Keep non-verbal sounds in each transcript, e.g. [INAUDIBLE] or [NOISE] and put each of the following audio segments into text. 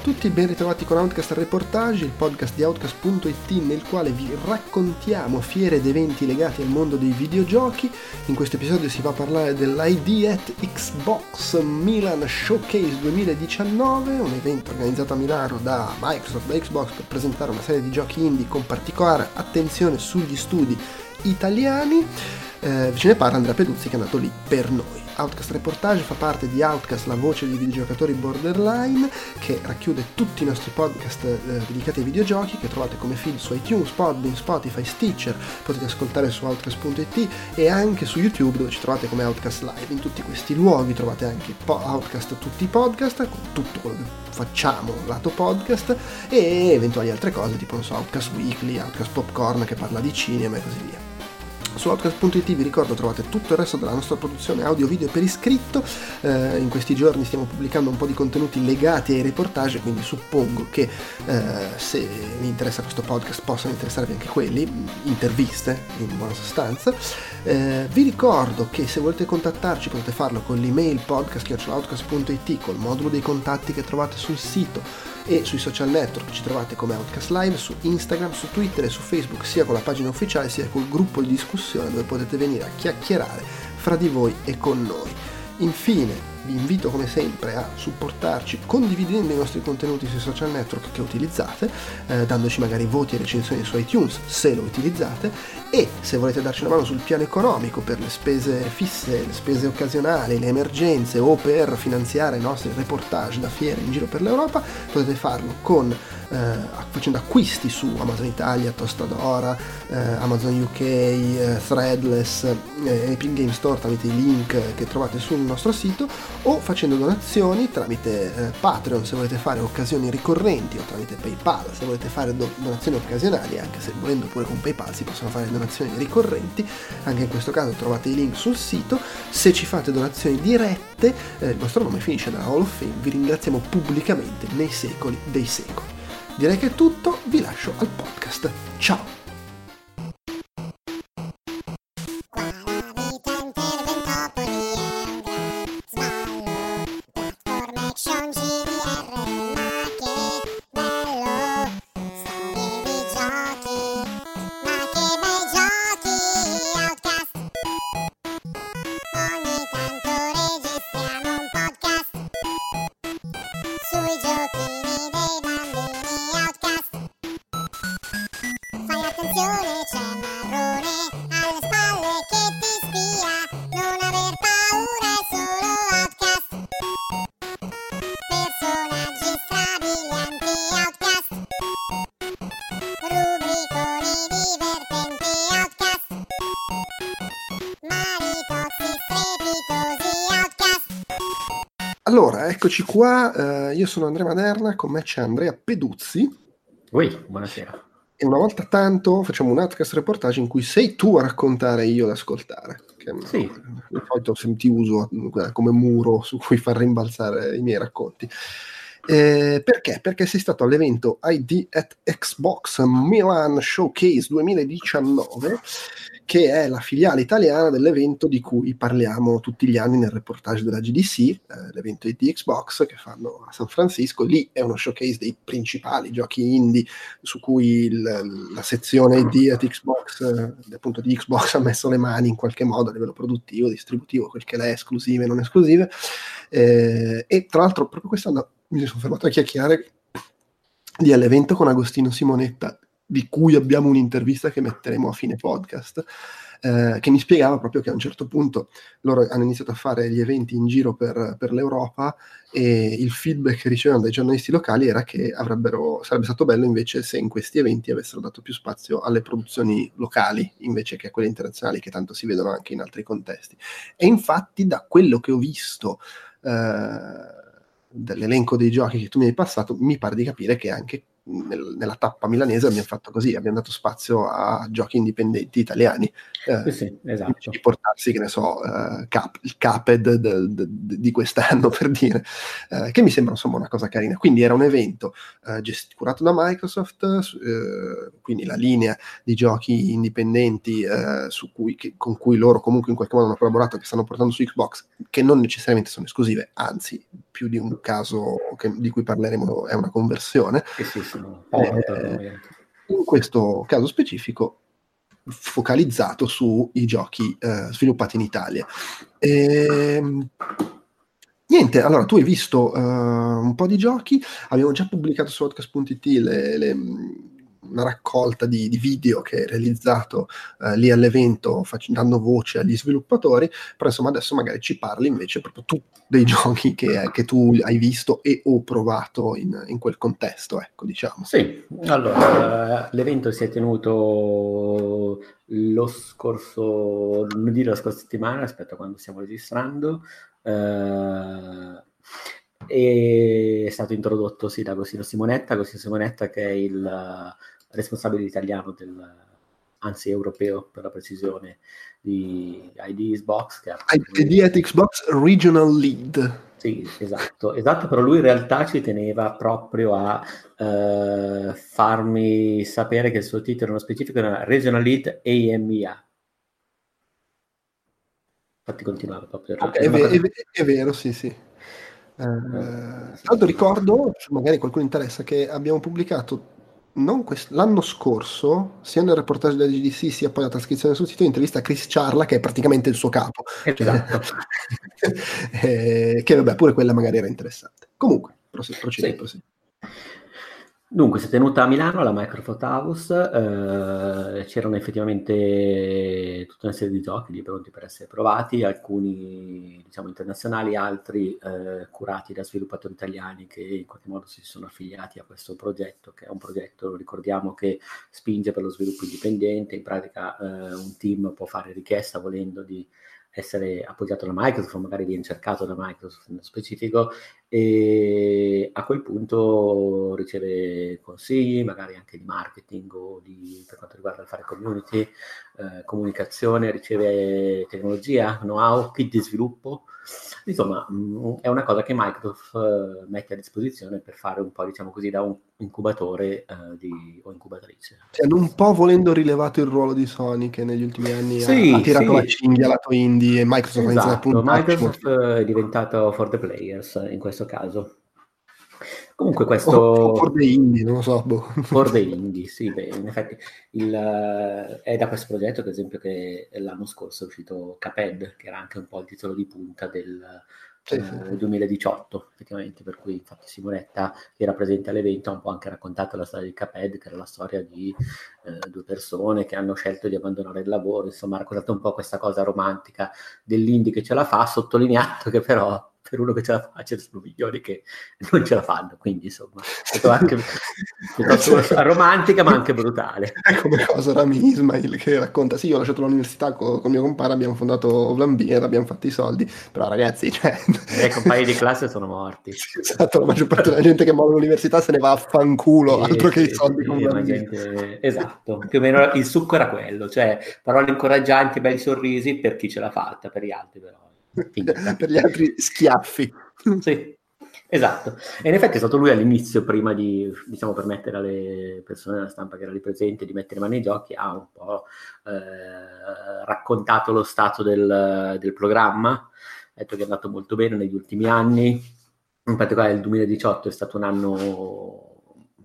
tutti, ben ritrovati con Outcast Reportage, il podcast di Outcast.it nel quale vi raccontiamo fiere ed eventi legati al mondo dei videogiochi. In questo episodio si va a parlare dell'ID at Xbox Milan Showcase 2019, un evento organizzato a Milano da Microsoft e Xbox per presentare una serie di giochi indie con particolare attenzione sugli studi italiani. Eh, ce ne parla Andrea Peduzzi che è andato lì per noi. Outcast Reportage fa parte di Outcast, la voce dei videogiocatori borderline, che racchiude tutti i nostri podcast eh, dedicati ai videogiochi, che trovate come feed su iTunes, Podbean, Spotify, Stitcher, potete ascoltare su outcast.it e anche su YouTube dove ci trovate come Outcast Live. In tutti questi luoghi trovate anche po- Outcast, tutti i podcast, con tutto quello che facciamo lato podcast e eventuali altre cose tipo non so, Outcast Weekly, Outcast Popcorn che parla di cinema e così via. Su Outcast.it vi ricordo trovate tutto il resto della nostra produzione audio video per iscritto, eh, in questi giorni stiamo pubblicando un po' di contenuti legati ai reportage, quindi suppongo che eh, se vi interessa questo podcast possano interessarvi anche quelli, interviste in buona sostanza. Eh, vi ricordo che se volete contattarci potete farlo con l'email podcast.outcast.it, col modulo dei contatti che trovate sul sito e sui social network ci trovate come Outcast Live su Instagram, su Twitter e su Facebook sia con la pagina ufficiale sia col gruppo di discussione dove potete venire a chiacchierare fra di voi e con noi. Infine vi invito come sempre a supportarci condividendo i nostri contenuti sui social network che utilizzate, eh, dandoci magari voti e recensioni su iTunes se lo utilizzate e se volete darci una mano sul piano economico per le spese fisse, le spese occasionali, le emergenze o per finanziare i nostri reportage da fiere in giro per l'Europa, potete farlo con, eh, facendo acquisti su Amazon Italia, Tostadora, eh, Amazon UK, eh, Threadless, eh, Epic Game Store tramite i link che trovate sul nostro sito o facendo donazioni tramite eh, Patreon se volete fare occasioni ricorrenti o tramite PayPal se volete fare do- donazioni occasionali, anche se volendo pure con PayPal si possono fare donazioni ricorrenti, anche in questo caso trovate i link sul sito. Se ci fate donazioni dirette, eh, il vostro nome finisce nella Hall of Fame, vi ringraziamo pubblicamente nei secoli dei secoli. Direi che è tutto, vi lascio al podcast. Ciao! Allora, eccoci qua, eh, io sono Andrea Maderna, con me c'è Andrea Peduzzi. Ui, buonasera. E una volta tanto facciamo un outcast reportage in cui sei tu a raccontare e io ad ascoltare. Che sì. Di solito ti uso come muro su cui far rimbalzare i miei racconti. Eh, perché? Perché sei stato all'evento ID at Xbox Milan Showcase 2019 che è la filiale italiana dell'evento di cui parliamo tutti gli anni nel reportage della GDC, eh, l'evento di Xbox che fanno a San Francisco. Lì è uno showcase dei principali giochi indie su cui il, la sezione di Xbox, eh, appunto di Xbox ha messo le mani in qualche modo a livello produttivo, distributivo, quel che è esclusive e non esclusive. Eh, e tra l'altro proprio quest'anno mi sono fermato a chiacchierare di all'evento con Agostino Simonetta di cui abbiamo un'intervista che metteremo a fine podcast, eh, che mi spiegava proprio che a un certo punto loro hanno iniziato a fare gli eventi in giro per, per l'Europa e il feedback che ricevevano dai giornalisti locali era che sarebbe stato bello invece se in questi eventi avessero dato più spazio alle produzioni locali invece che a quelle internazionali che tanto si vedono anche in altri contesti. E infatti da quello che ho visto... Eh, dell'elenco dei giochi che tu mi hai passato, mi pare di capire che anche nel, nella tappa milanese abbiamo fatto così, abbiamo dato spazio a giochi indipendenti italiani. Eh, sì, esatto. Di portarsi, che ne so, uh, cap, il Caped de, de, de, di quest'anno, [LAUGHS] per dire, uh, che mi sembra insomma una cosa carina. Quindi era un evento uh, gest- curato da Microsoft, quindi la linea di giochi indipendenti cui, che, con cui loro comunque in qualche modo hanno collaborato, che stanno portando su Xbox, che non necessariamente sono esclusive, anzi più di un caso che, di cui parleremo è una conversione. Sì, sì, sì, eh, in questo caso specifico focalizzato sui giochi eh, sviluppati in Italia. E, ehm, niente, allora tu hai visto uh, un po' di giochi, abbiamo già pubblicato su podcast.it le, le una raccolta di, di, video che hai realizzato eh, lì all'evento fac- dando voce agli sviluppatori, però insomma adesso magari ci parli invece proprio tu dei [LAUGHS] giochi che, che tu hai visto e o provato in, in, quel contesto, ecco diciamo. Sì, allora l'evento si è tenuto lo scorso lunedì della scorsa settimana rispetto a quando stiamo registrando. Eh, è stato introdotto sì, da Agostino Simonetta, Agostino Simonetta che è il responsabile italiano del, anzi europeo per la precisione, di ID Xbox. Che ID at Xbox Regional Lead. Sì, esatto, esatto, però lui in realtà ci teneva proprio a uh, farmi sapere che il suo titolo nello specifico era Regional Lead AMIA. Infatti continuava proprio. Okay, è, è, è, vero, sì, sì. Eh, eh, tra l'altro ricordo, magari qualcuno interessa, che abbiamo pubblicato quest- l'anno scorso, sia nel reportage della GDC sia poi la trascrizione sul sito, intervista a Chris Charla, che è praticamente il suo capo. Esatto. [LAUGHS] eh, che vabbè, pure quella magari era interessante. Comunque, procedi, procedi. Sì. procedi. Dunque, si è tenuta a Milano la Microsoft House, eh, c'erano effettivamente tutta una serie di giochi lì pronti per essere provati, alcuni diciamo internazionali, altri eh, curati da sviluppatori italiani che in qualche modo si sono affiliati a questo progetto, che è un progetto, ricordiamo, che spinge per lo sviluppo indipendente, in pratica eh, un team può fare richiesta volendo di essere appoggiato da Microsoft, magari viene cercato da Microsoft nello specifico, e a quel punto riceve consigli, magari anche di marketing o di, per quanto riguarda fare community, eh, comunicazione, riceve tecnologia, know-how, kit di sviluppo. Insomma, mh, mm, è una cosa che Microsoft uh, mette a disposizione per fare un po', diciamo così, da un incubatore uh, di, o incubatrice. Hanno un po' volendo rilevato il ruolo di Sony che negli ultimi anni sì, ha, ha, tirato sì. la cinghia lato indie e Microsoft esatto, ha iniziato a Microsoft è diventato for the players in questo caso. Comunque questo... O for the indie, non lo so. Boh. For the [LAUGHS] indie, sì, beh, in effetti il, è da questo progetto, ad esempio, che l'anno scorso è uscito Caped, che era anche un po' il titolo di punta del sì, eh, sì. 2018, effettivamente, per cui infatti Simonetta, che era presente all'evento, ha un po' anche raccontato la storia di Caped, che era la storia di eh, due persone che hanno scelto di abbandonare il lavoro, insomma ha raccontato un po' questa cosa romantica dell'indie che ce la fa, sottolineato che però per uno che ce la fa, ce ne sono milioni che [LAUGHS] non ce la fanno, quindi insomma, è anche [LAUGHS] romantica ma anche brutale. È come cosa Rami Ismail che racconta, sì, io ho lasciato l'università con, con mio compare, abbiamo fondato Vlambeer, abbiamo fatto i soldi, però ragazzi, cioè... I compagni di [LAUGHS] classe sono morti. Esatto, la maggior parte della gente che molla l'università se ne va a fanculo, sì, altro che i soldi con gente... Esatto, più o meno il succo era quello, cioè parole incoraggianti, belli sorrisi per chi ce l'ha fatta, per gli altri però [LAUGHS] per gli altri schiaffi. Sì, esatto. E in effetti è stato lui all'inizio, prima di diciamo, permettere alle persone della stampa che erano lì presenti di mettere mano ai giochi, ha un po' eh, raccontato lo stato del, del programma. Ha detto che è andato molto bene negli ultimi anni, in particolare il 2018 è stato un anno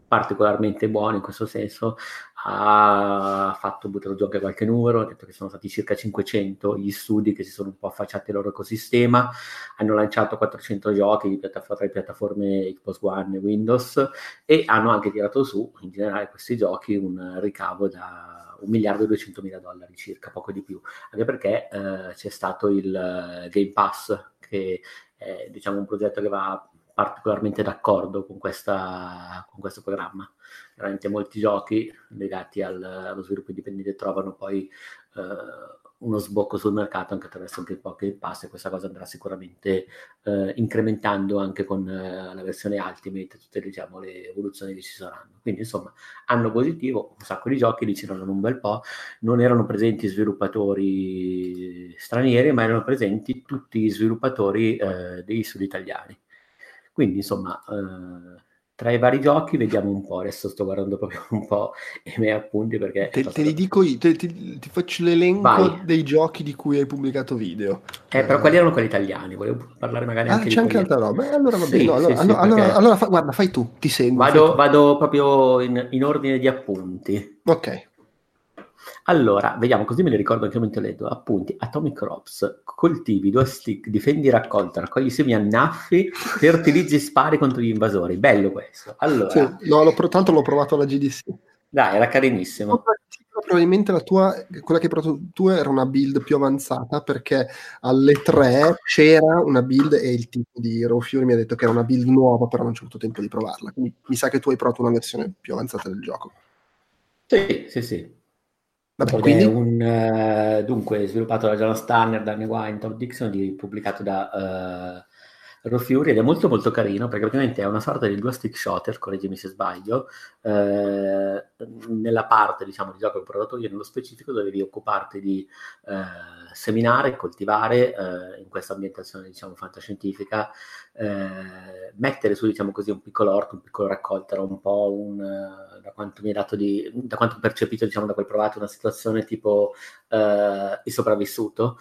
particolarmente buono in questo senso, ha fatto buttare giù anche qualche numero, ha detto che sono stati circa 500 gli studi che si sono un po' affacciati al loro ecosistema, hanno lanciato 400 giochi di piattaforme, tra piattaforme Xbox One e Windows e hanno anche tirato su in generale questi giochi un ricavo da un miliardo e 200 mila dollari circa, poco di più, anche perché eh, c'è stato il Game Pass che è diciamo un progetto che va particolarmente d'accordo con, questa, con questo programma. Veramente molti giochi legati al, allo sviluppo indipendente trovano poi eh, uno sbocco sul mercato anche attraverso il Game Pass e questa cosa andrà sicuramente eh, incrementando anche con eh, la versione Ultimate tutte diciamo, le evoluzioni che ci saranno. Quindi insomma, anno positivo, un sacco di giochi, li c'erano un bel po', non erano presenti sviluppatori stranieri, ma erano presenti tutti gli sviluppatori eh, dei sud italiani. Quindi, insomma, eh, tra i vari giochi vediamo un po', adesso sto guardando proprio [LAUGHS] un po' i miei appunti perché... Te, te li dico io, te, te, ti faccio l'elenco Vai. dei giochi di cui hai pubblicato video. Eh, però quali erano quelli italiani? Volevo parlare magari ah, anche c'è anche altra roba. Eh, allora va bene, sì, no, allora, sì, allora, sì, allora, allora fa, guarda, fai tu, ti seguo. Vado, vado proprio in, in ordine di appunti. Ok. Allora, vediamo, così me li ricordo anche mentre leggo. Appunti, Atomic Crops, coltivi, due stick, difendi raccolta, raccogli semi annaffi, fertilizzi spari contro gli invasori. Bello questo. Allora... Sì, no, l'ho, tanto l'ho provato alla GDC. Dai, era carinissimo. Probabilmente la tua, quella che hai provato tu era una build più avanzata perché alle 3 c'era una build e il tipo di Raw Fury mi ha detto che era una build nuova, però non c'è avuto tempo di provarla. Quindi mi sa che tu hai provato una versione più avanzata del gioco. Sì, sì, sì. Vabbè, quindi... un, uh, dunque, sviluppato da John Stanner, Danny Tom Dixon, di, pubblicato da uh, Raw Fury ed è molto molto carino perché praticamente è una sorta di due stick shooter, correggimi se sbaglio, eh, nella parte diciamo di gioco che ho provato io nello specifico dovevi occuparti di eh, seminare, coltivare eh, in questa ambientazione diciamo fantascientifica, eh, mettere su diciamo così un piccolo orto, un piccolo raccolto, era un po' un, da quanto mi è dato di, da quanto ho percepito diciamo da quel provato una situazione tipo eh, il sopravvissuto,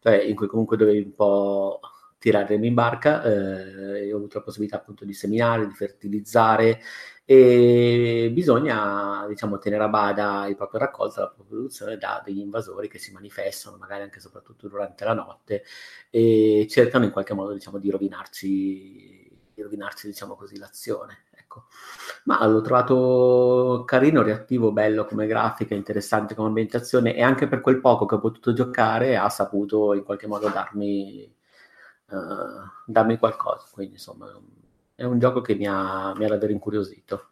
cioè in cui comunque dovevi un po' tirarmi in barca, eh, ho avuto la possibilità appunto di seminare, di fertilizzare e bisogna diciamo tenere a bada il proprio raccolto, la propria produzione da degli invasori che si manifestano magari anche e soprattutto durante la notte e cercano in qualche modo diciamo di rovinarci, di rovinarci diciamo così l'azione. Ecco. Ma l'ho trovato carino, reattivo, bello come grafica, interessante come ambientazione e anche per quel poco che ho potuto giocare ha saputo in qualche modo darmi uh, dammi qualcosa. Quindi insomma è un gioco che mi ha, mi ha davvero incuriosito.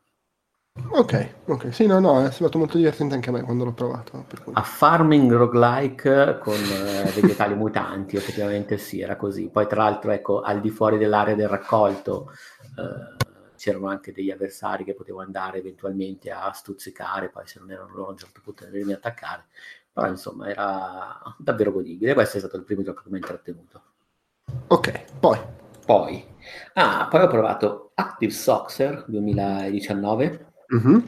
Ok, ok, sì, no, no, è stato molto divertente anche a me quando l'ho provato. A farming roguelike con eh, vegetali [LAUGHS] mutanti, effettivamente sì, era così. Poi tra l'altro, ecco, al di fuori dell'area del raccolto eh, c'erano anche degli avversari che potevo andare eventualmente a stuzzicare, poi se non erano loro a un certo punto dovermi attaccare. Però insomma era davvero godibile. Questo è stato il primo gioco che mi ha intrattenuto. Ok, poi. Poi. Ah, poi ho provato Active Soxer 2019. Mm-hmm.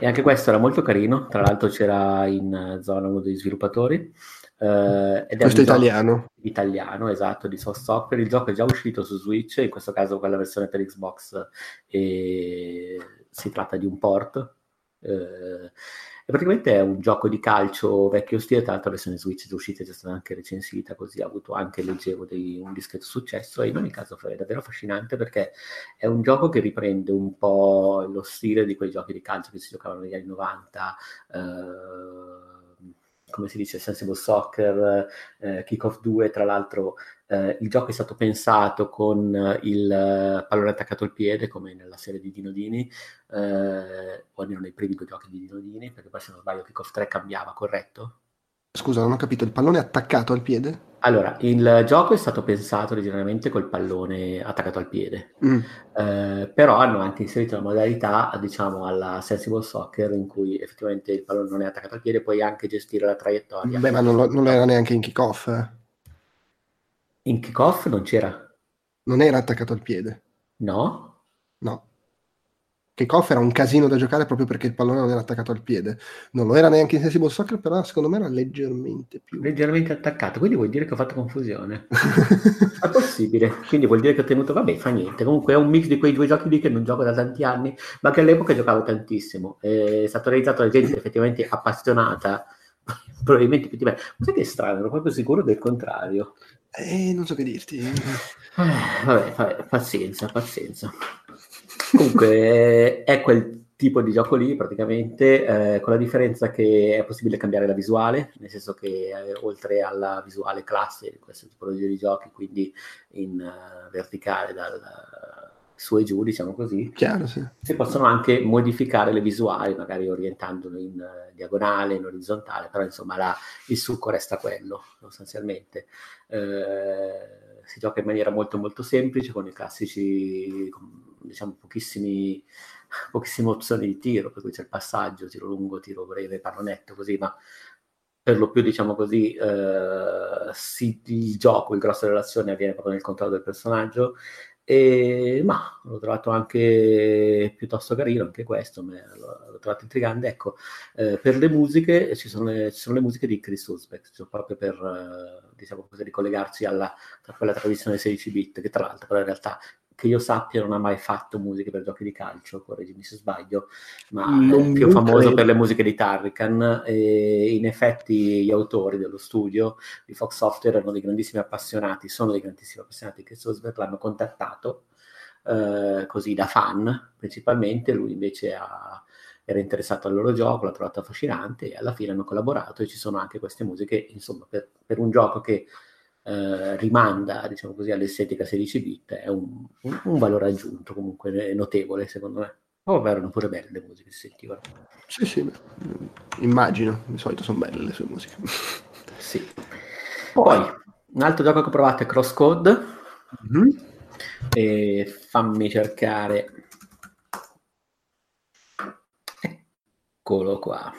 E anche questo era molto carino. Tra l'altro c'era in zona uno degli sviluppatori. Uh, ed questo è italiano. Italiano, esatto, di Soft Soccer. Il gioco è già uscito su Switch, in questo caso con la versione per Xbox. E si tratta di un port. Uh, e praticamente è un gioco di calcio vecchio stile, tra l'altro la versione Switch è uscita, è stata anche recensita, così ha avuto anche, leggevo, dei, un discreto successo. E in ogni caso è davvero affascinante perché è un gioco che riprende un po' lo stile di quei giochi di calcio che si giocavano negli anni 90, eh, come si dice, Sensible Soccer, eh, Kick-Off 2, tra l'altro eh, il gioco è stato pensato con eh, il uh, pallone attaccato al piede, come nella serie di Dinodini, eh, o almeno nei primi due giochi di Dinodini, perché poi se non sbaglio Kick-Off 3 cambiava, corretto? Scusa, non ho capito, il pallone attaccato al piede? Allora, il gioco è stato pensato originariamente col pallone attaccato al piede, mm. eh, però hanno anche inserito la modalità, diciamo, alla Sensible Soccer in cui effettivamente il pallone non è attaccato al piede, puoi anche gestire la traiettoria. Beh, ma non, lo, non era neanche in kick-off, eh? In kickoff non c'era. Non era attaccato al piede. No? No. Kickoff era un casino da giocare proprio perché il pallone non era attaccato al piede. Non lo era neanche in Sensible Soccer, però secondo me era leggermente più. Leggermente attaccato, quindi vuol dire che ho fatto confusione. [LAUGHS] è possibile. Quindi vuol dire che ho tenuto, vabbè, fa niente. Comunque è un mix di quei due giochi lì che non gioco da tanti anni, ma che all'epoca giocavo tantissimo. È stato realizzato da gente effettivamente appassionata, [LAUGHS] probabilmente più di me. Ma sai che è strano, ero proprio sicuro del contrario. Eh, non so che dirti. Eh, vabbè, vabbè, pazienza, pazienza. Comunque è quel tipo di gioco lì praticamente, eh, con la differenza che è possibile cambiare la visuale, nel senso che eh, oltre alla visuale classe di questo tipo di giochi, quindi in uh, verticale dal su e giù, diciamo così, Chiaro, sì. si possono anche modificare le visuali, magari orientandolo in uh, diagonale, in orizzontale, però insomma la, il succo resta quello sostanzialmente. Eh, si gioca in maniera molto molto semplice con i classici, diciamo, pochissime opzioni di tiro, per cui c'è il passaggio, tiro lungo, tiro breve, pallonetto, così, ma per lo più, diciamo così, eh, si, il gioco, il grosso dell'azione avviene proprio nel controllo del personaggio E, ma l'ho trovato anche piuttosto carino, anche questo, l'ho, trovato intrigante. Ecco, eh, per le musiche ci sono le, ci sono le, musiche di Chris Uzbek, cioè proprio per eh, diciamo così, ricollegarsi alla, quella tradizione 16 bit, che tra l'altro però in realtà che io sappia non ha mai fatto musiche per giochi di calcio, correggimi se sbaglio, ma non è più famoso credo. per le musiche di Tarrican e in effetti gli autori dello studio di Fox Software erano dei grandissimi appassionati, sono dei grandissimi appassionati che Sosberg l'hanno contattato eh, così da fan principalmente, lui invece ha, era interessato al loro gioco, l'ha trovato affascinante e alla fine hanno collaborato e ci sono anche queste musiche, insomma, per, per un gioco che eh, rimanda, diciamo così, all'estetica 16 bit, è un, un, un valore aggiunto comunque notevole, secondo me. Oh, erano pure belle le musiche, si sentivano. Sì, sì, immagino, di solito sono belle le sue musiche. sì. Poi, un altro gioco che ho provato è Crosscode. Mm-hmm. E fammi cercare. Eccolo qua.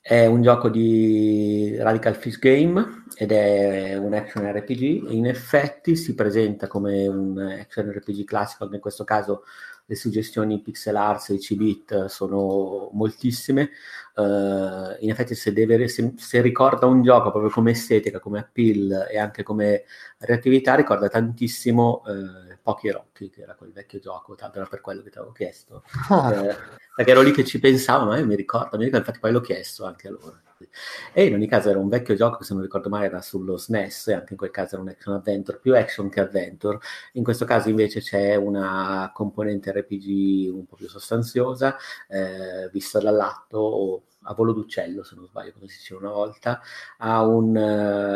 È un gioco di Radical Fish Game ed è un action RPG. In effetti si presenta come un action RPG classico, anche in questo caso le suggestioni pixel art 16 bit sono moltissime. Uh, in effetti, se, deve, se, se, ricorda un gioco proprio come estetica, come appeal e anche come reattività, ricorda tantissimo uh, Pochi Rocky, che era quel vecchio gioco, tanto era per quello che ti avevo chiesto. Ah. Uh, perché ero lì che ci pensavo, ma io mi ricordo, mi ricordo, infatti poi l'ho chiesto anche a loro. E in ogni caso era un vecchio gioco che se non ricordo male era sullo SNES, e anche in quel caso era un action adventure, più action che adventure. In questo caso invece c'è una componente RPG un po' più sostanziosa, eh, vista dall'atto o a volo d'uccello, se non sbaglio, come si diceva una volta, ha un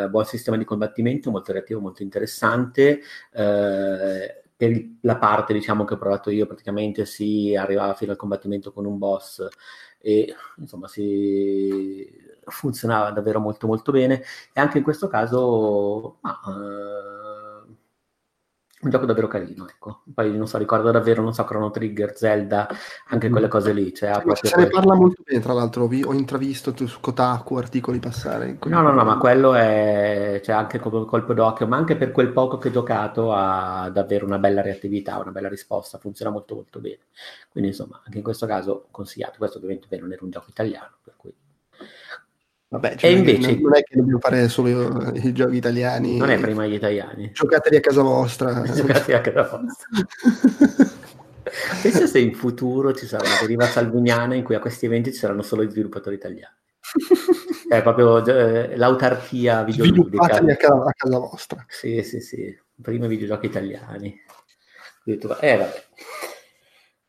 uh, buon sistema di combattimento, molto reattivo, molto interessante. Uh, per la parte diciamo che ho provato io praticamente si arrivava fino al combattimento con un boss e insomma si funzionava davvero molto molto bene. E anche in questo caso ma, uh, un gioco davvero carino ecco. poi non so ricordo davvero non so Chrono Trigger Zelda anche quelle cose lì cioè, sì, se ne parla molto bene tra l'altro ho intravisto su Kotaku articoli passare no no no ma quello è cioè, anche come colpo d'occhio ma anche per quel poco che ho giocato ha davvero una bella reattività una bella risposta funziona molto molto bene quindi insomma anche in questo caso consigliato questo ovviamente non era un gioco italiano Vabbè, cioè e invece non è che dobbiamo fare solo i giochi italiani. Non è prima gli italiani. Giocateli a casa vostra. [LAUGHS] Giocateli a casa vostra. Pensa se in futuro ci sarà una deriva salviniana in cui a questi eventi ci saranno solo i sviluppatori italiani. [LAUGHS] è proprio eh, l'autarchia videoludica. A casa, a casa vostra. Sì, sì, sì. Prima videogiochi italiani. Eh, vabbè.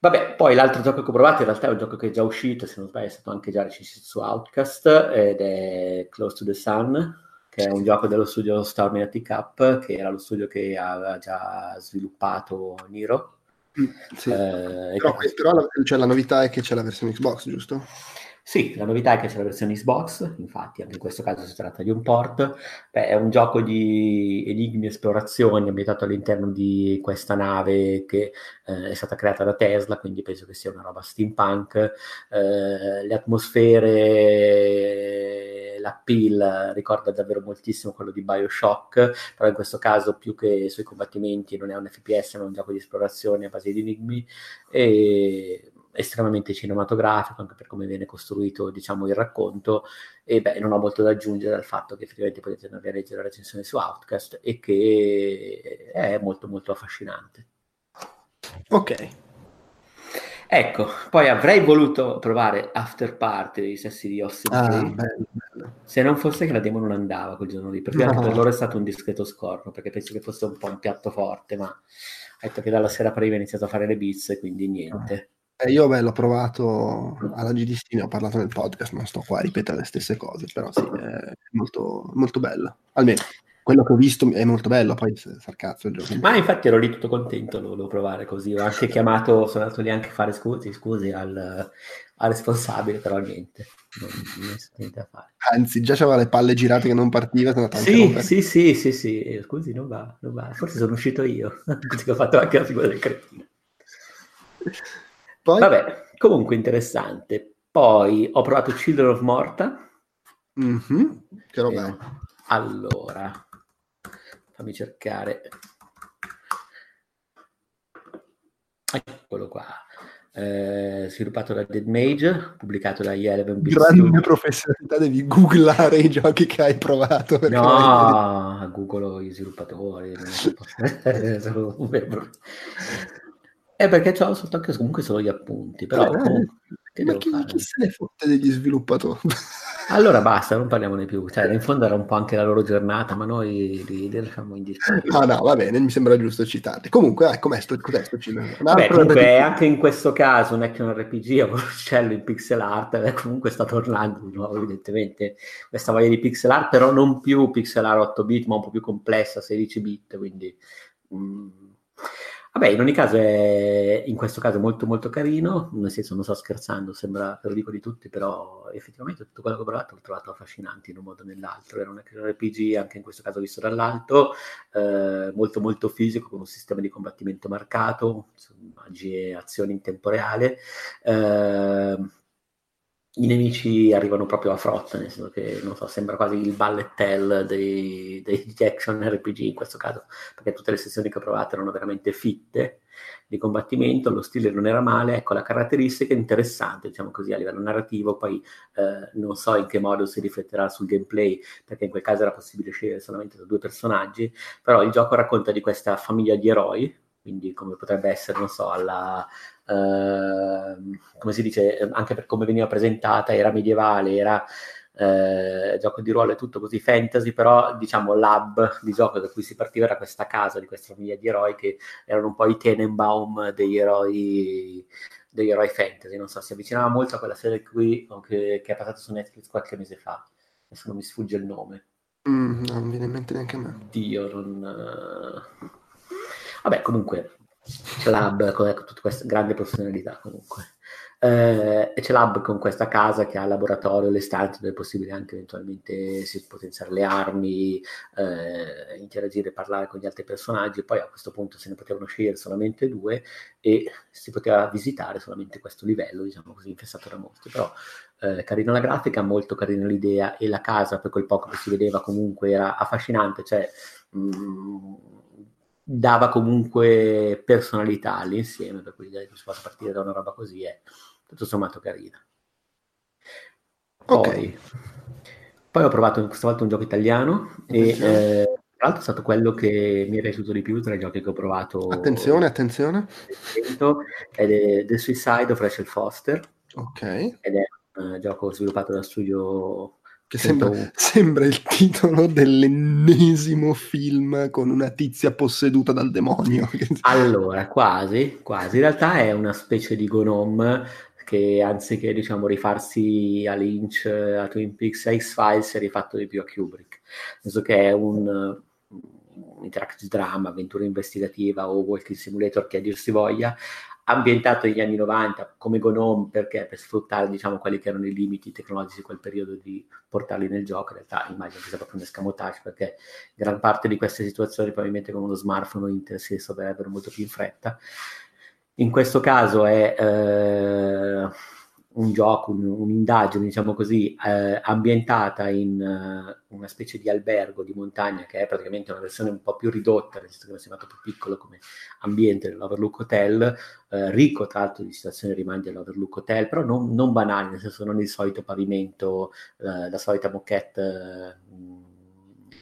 Vabbè, poi l'altro gioco che ho provato in realtà è un gioco che è già uscito, se non sbaglio è stato anche già recensito su Outcast, ed è Close to the Sun, che è un gioco dello studio Magnetic Cup, che era lo studio che aveva già sviluppato Niro. Mm, sì. eh, però, però la, cioè, la novità è che c'è la versione Xbox, giusto? Sì, la novità è che c'è la versione Xbox, infatti anche in questo caso si tratta di un port, Beh, è un gioco di enigmi e esplorazioni ambientato all'interno di questa nave che eh, è stata creata da Tesla, quindi penso che sia una roba steampunk, eh, le atmosfere, l'appeal ricorda davvero moltissimo quello di Bioshock, però in questo caso più che sui combattimenti non è un FPS ma è un gioco di esplorazione a base di enigmi. E estremamente cinematografico anche per come viene costruito diciamo il racconto. E beh non ho molto da aggiungere al fatto che effettivamente potete andare a leggere la recensione su Outcast e che è molto molto affascinante. Ok. Ecco poi avrei voluto provare After Party dei sessi di Austin ah, bello, bello. se non fosse che la demo non andava quel giorno lì perché no. per loro è stato un discreto scorno perché penso che fosse un po' un piatto forte ma ha detto che dalla sera prima ha iniziato a fare le biz quindi niente eh, io beh, l'ho provato alla GDC, ne ho parlato nel podcast, non sto qua a ripetere le stesse cose, però sì, è molto, molto bello. Almeno quello che ho visto è molto bello, poi far cazzo il gioco. Ma infatti ero lì tutto contento, lo volevo provare così. Ho anche chiamato, sono andato lì anche a fare scusi, scusi al, al responsabile, però niente, non, non niente da fare. Anzi, già c'aveva le palle girate che non partiva. Sì, sì, sì, sì, sì, scusi, non va, non va. Forse sono uscito io, [LAUGHS] così ho fatto anche la figura del cretino. Poi? Vabbè, comunque interessante. Poi ho provato Children of Morta. Mm-hmm. Che roba eh, Allora, fammi cercare. eccolo qua. Eh, sviluppato da Dead Mage, pubblicato da Eleven Bit Grande professionalità, devi googlare i giochi che hai provato. No, googolo gli sviluppatori. [LAUGHS] È perché ho soltanto comunque solo gli appunti, però... Eh, comunque, ma chi, chi, se ne fotte degli sviluppatori? [LAUGHS] Allora basta, non parliamone più. Cioè, in fondo era un po' anche la loro giornata, ma noi li, li lasciamo in disparte. No, no, va bene, mi sembra giusto citarli. Comunque, eh, com'è sto, cos'è sto cinema? Beh, comunque, anche in questo caso un action RPG a uccello in pixel art, eh, comunque sta tornando di nuovo, evidentemente, questa voglia di pixel art, però non più pixel art 8 bit, ma un po' più complessa, 16 bit, quindi... Mm, Vabbè, in ogni caso è in questo caso molto molto carino, nel senso non sto scherzando, sembra, lo dico di tutti, però effettivamente tutto quello che ho provato l'ho trovato affascinante in un modo o nell'altro, era un RPG anche in questo caso visto dall'alto, eh, molto molto fisico, con un sistema di combattimento marcato, magie e azioni in tempo reale, eh, i nemici arrivano proprio a frotta, nel senso che, non so, sembra quasi il ballet tell dei, degli [LAUGHS] action RPG in questo caso, perché tutte le sessioni che ho provato erano veramente fitte di combattimento, lo stile non era male, ecco, la caratteristica interessante, diciamo così, a livello narrativo, poi eh, non so in che modo si rifletterà sul gameplay, perché in quel caso era possibile scegliere solamente da due personaggi, però il gioco racconta di questa famiglia di eroi, quindi come potrebbe essere, non so, alla, Ehm, come si dice, anche per come veniva presentata, era medievale, era eh, gioco di ruolo e tutto così fantasy, però diciamo l'hub di gioco da cui si partiva era questa casa di questa famiglia di eroi che erano un po' i Tenenbaum degli eroi degli eroi fantasy, non so, si avvicinava molto a quella serie qui che, che è passata su Netflix qualche mese fa, adesso non mi sfugge il nome. Mm, non viene in mente neanche a me. Dio, non... Vabbè, comunque, c'è l'hub con ecco, tutta questa grande professionalità comunque. Eh, e c'è l'hub con questa casa che ha il laboratorio, le stanze dove è possibile anche eventualmente si potenziare le armi, eh, interagire, parlare con gli altri personaggi. Poi a questo punto se ne potevano scegliere solamente due e si poteva visitare solamente questo livello, diciamo così, infestato da mostri. Però eh, carina la grafica, molto carina l'idea e la casa, per quel poco che si vedeva comunque era affascinante, cioè mh, mm, dava comunque personalità all'insieme, per cui si possa partire da una roba così è tutto sommato carina. Poi, okay. poi ho provato questa volta un gioco italiano e eh, tra l'altro è stato quello che mi è piaciuto di più tra i giochi che ho provato. Attenzione, attenzione. Ed è The Suicide of Rachel Foster. Ok. Ed è un gioco sviluppato da studio che sembra, [LAUGHS] sembra, il titolo dell'ennesimo film con una tizia posseduta dal demonio. [LAUGHS] Allora, quasi, quasi. In realtà è una specie di gnome che anziché diciamo rifarsi a Lynch, a Twin Peaks, a X-Files, si è rifatto di più a Kubrick. Nel senso che è un, interactive drama, avventura investigativa o walking simulator che a dir si voglia, ambientato negli anni 90 come Gnome perché per sfruttare diciamo quelli che erano i limiti tecnologici di quel periodo di portarli nel gioco in realtà immagino che sia proprio un escamotage perché gran parte di queste situazioni probabilmente con uno smartphone o internet si risolverebbero molto più in fretta. In questo caso è eh, un gioco, un, un'indagine, diciamo così, eh, ambientata in uh, una specie di albergo di montagna che è praticamente una versione un po' più ridotta, senso che è sembrato più piccolo come ambiente dell'Overlook Hotel, eh, ricco tra l'altro di situazioni rimandi all'Overlook Hotel, però non, non banali, nel senso non il solito pavimento, eh, la solita moquette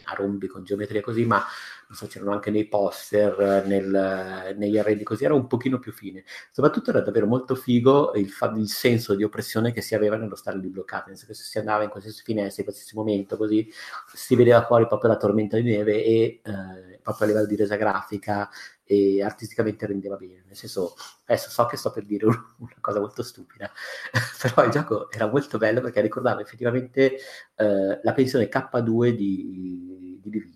a rombi con geometria così, ma non so, c'erano anche nei poster, nel, negli arredi così, era un pochino più fine. Soprattutto era davvero molto figo il, il senso di oppressione che si aveva nello stare lì bloccato, nel senso che se si andava in qualsiasi finestra, in qualsiasi momento così, si vedeva fuori proprio la tormenta di neve e eh, proprio a livello di resa grafica e artisticamente rendeva bene. Nel senso, adesso so che sto per dire una cosa molto stupida, [LAUGHS] però il gioco era molto bello perché ricordava effettivamente eh, la pensione K2 di, di Livigno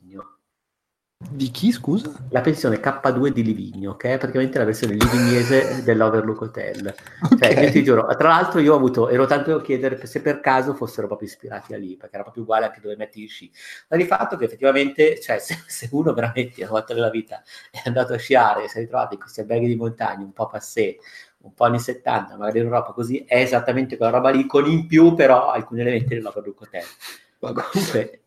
di chi, scusa? La pensione K2 di Livigno, che è praticamente la versione livignese [LAUGHS] dell'Overlook Hotel. Okay. Cioè, ti giuro, tra l'altro io ho avuto, ero tanto a chiedere se per caso fossero proprio ispirati a lì, perché era proprio uguale anche dove metti gli sci. Ma di fatto che effettivamente, cioè, se, se uno veramente una volta nella vita è andato a sciare e si è ritrovato in questi alberghi di montagna, un po' passé, un po' anni 70, magari in Europa così, è esattamente quella roba lì, con in più però alcuni elementi dell'Overlook Hotel. Ma comunque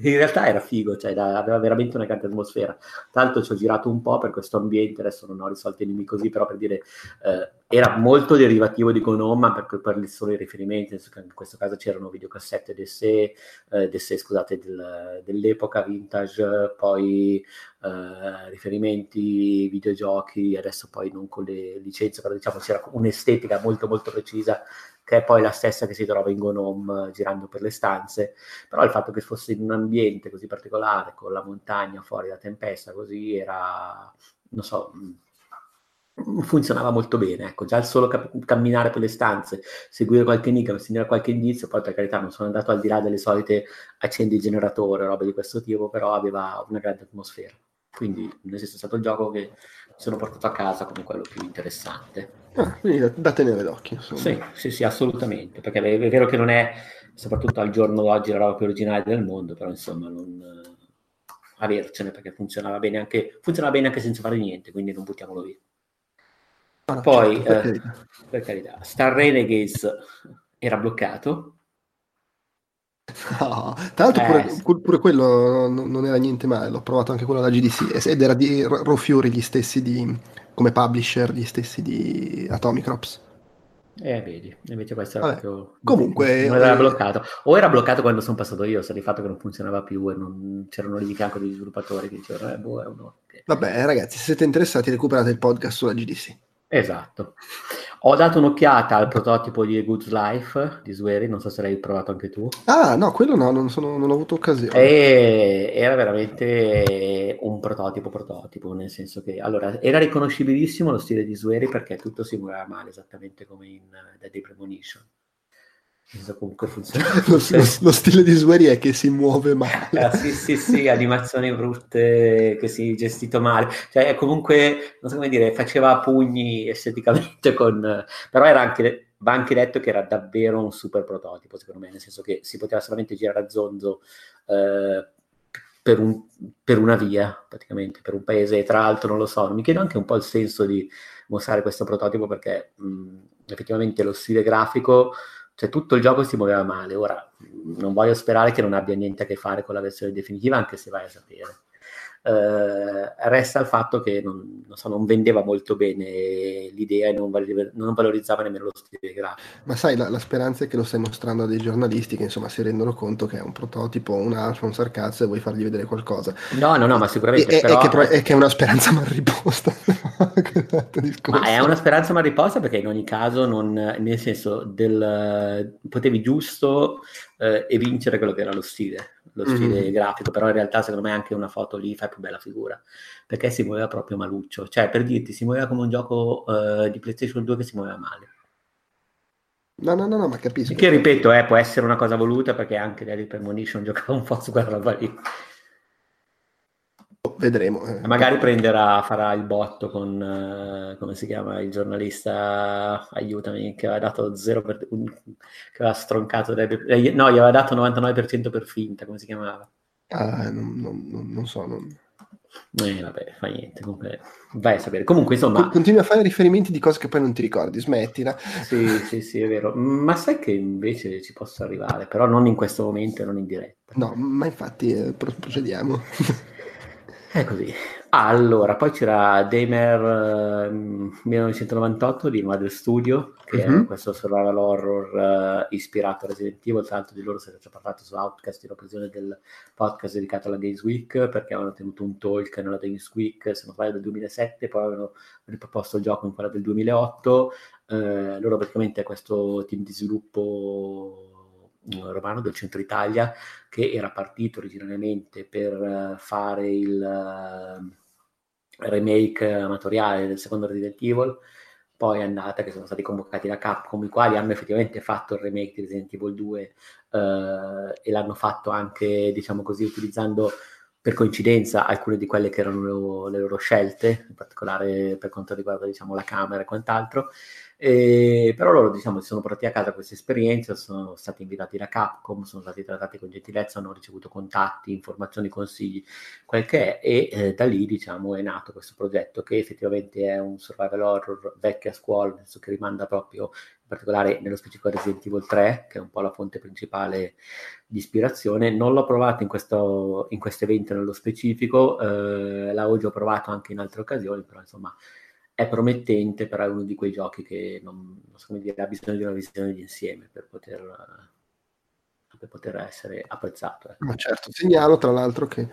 in realtà era figo, cioè aveva veramente una grande atmosfera. Tanto ci ho girato un po' per questo ambiente, adesso non ho risolto i nemici così, però per dire, eh, era molto derivativo di Gnome per, per gli soli riferimenti, in questo caso c'erano videocassette d'esse, eh, d'esse scusate, del, dell'epoca vintage, poi eh, riferimenti, videogiochi, adesso poi non con le licenze, però diciamo c'era un'estetica molto molto precisa che è poi la stessa che si trova in Gnome girando per le stanze, però il fatto che fosse in un ambiente così particolare, con la montagna fuori, la tempesta, così era, non so, mm, funzionava molto bene, ecco, già il solo cap- camminare per le stanze, seguire qualche enigma, segnare qualche indizio, poi per carità non sono andato al di là delle solite accendi generatore, robe di questo tipo, però aveva una grande atmosfera. Quindi, nel senso, è stato il gioco che mi sono portato a casa come quello più interessante. Ah, quindi da, da tenere d'occhio. Sì, sì, sì, assolutamente, perché è, è, vero che non è, soprattutto al giorno d'oggi, la roba più originale del mondo, però insomma, non eh, avercene perché funzionava bene anche, funzionava bene anche senza fare niente, quindi non buttiamolo via. Ah, Poi, certo, per, eh, carità. per carità, Star Renegades era bloccato, [LAUGHS] No, tra l'altro pure, eh, sì. pure, quello non era niente male, l'ho provato anche quello da GDC ed era di Fury gli stessi di, come publisher, gli stessi di Atomic Crops. Eh, vedi, invece questo era proprio... Comunque... Non era eh, bloccato. O era bloccato quando sono passato io, se di fatto che non funzionava più e non c'erano lì di fianco degli sviluppatori che dicevano, eh, boh, è uno... Vabbè, ragazzi, se siete interessati recuperate il podcast sulla GDC. Esatto. Ho dato un'occhiata al prototipo di Good Life di Swery, non so se l'hai provato anche tu. Ah, no, quello no, non, sono, non ho avuto occasione. E era veramente un prototipo prototipo, nel senso che allora era riconoscibilissimo lo stile di Swery perché tutto si muoveva male, esattamente come in uh, Deadly Premonition comunque funziona. [LAUGHS] lo, lo, lo, stile di Sueri è che si muove male. [LAUGHS] Ah, sì, sì, sì, animazioni brutte, si gestito male. Cioè, comunque, non so come dire, faceva pugni esteticamente con... Però era anche, va anche detto che era davvero un super prototipo, secondo me, nel senso che si poteva solamente girare a zonzo eh, per, un, per, una via, praticamente, per un paese. E tra l'altro, non lo so, mi chiedo anche un po' il senso di mostrare questo prototipo perché mh, effettivamente lo stile grafico cioè tutto il gioco si muoveva male. Ora non voglio sperare che non abbia niente a che fare con la versione definitiva, anche se vai a sapere eh, resta il fatto che non, non, so, non, vendeva molto bene l'idea e non, val- non, valorizzava nemmeno lo stile grafico. Ma sai, la, la, speranza è che lo stai mostrando a dei giornalisti che insomma si rendono conto che è un prototipo, un alfa, un sarcazzo e vuoi fargli vedere qualcosa. No, no, no, ma sicuramente... E, però... è, che, è, che, è una speranza mal riposta. [LAUGHS] ma è una speranza mal riposta perché in ogni caso non, nel senso del potevi giusto eh, e vincere quello che era lo stile lo stile mm-hmm. grafico, però in realtà secondo me anche una foto lì fa più bella figura, perché si muoveva proprio maluccio, cioè per dirti si muoveva come un gioco uh, di PlayStation 2 che si muoveva male. No, no, no, no, ma capisco. Che ripeto, eh, può essere una cosa voluta perché anche Daily Premonition [LAUGHS] giocava un po' su quella roba lì vedremo. Eh. Magari prenderà, farà il botto con, uh, come si chiama, il giornalista, aiutami, che aveva dato 0 per, che aveva stroncato, dai, eh, no, gli aveva dato 99% per finta, come si chiamava? Ah, non, non, non so, non... Eh, vabbè, fa niente, comunque vai a sapere. Comunque, insomma... Continui a fare riferimenti di cose che poi non ti ricordi, smettila. Sì, sì, sì, è vero. Ma sai che invece ci posso arrivare, però non in questo momento e non in diretta. No, ma infatti eh, procediamo. [LAUGHS] È così. allora, poi c'era Damer uh, 1998 di Mother Studio, che uh-huh. è mhm. questo survival horror uh, ispirato a Resident Evil. Tra l'altro di loro si è già parlato su Outcast in occasione del podcast dedicato alla Games Week, perché avevano tenuto un talk nella Games Week, se non sbaglio, del 2007, poi avevano riproposto il gioco in quella del 2008. Uh, eh, loro praticamente è questo team di sviluppo romano del centro Italia che era partito originariamente per eh, fare il uh, remake amatoriale del secondo Resident Evil, poi è andata che sono stati convocati da Capcom, i quali hanno effettivamente fatto il remake di Resident Evil 2 uh, eh, e l'hanno fatto anche, diciamo così, utilizzando per coincidenza alcune di quelle che erano le loro, le loro scelte, in particolare per quanto riguarda diciamo, la camera e quant'altro. E, però loro diciamo, si sono portati a casa questa esperienza, sono stati invitati da Capcom, sono stati trattati con gentilezza, hanno ricevuto contatti, informazioni, consigli, quel che è, e eh, da lì diciamo, è nato questo progetto che effettivamente è un survival horror vecchia scuola, nel senso che rimanda proprio particolare nello specifico Resident Evil 3, che è un po' la fonte principale di ispirazione. Non l'ho provato in questo, in questo evento nello specifico, eh, l'avevo già provato anche in altre occasioni, però insomma è promettente, però è uno di quei giochi che non, non so come dire, ha bisogno di una visione d'insieme per poter per poter essere apprezzato. Ecco. Ma certo, segnalo tra l'altro che,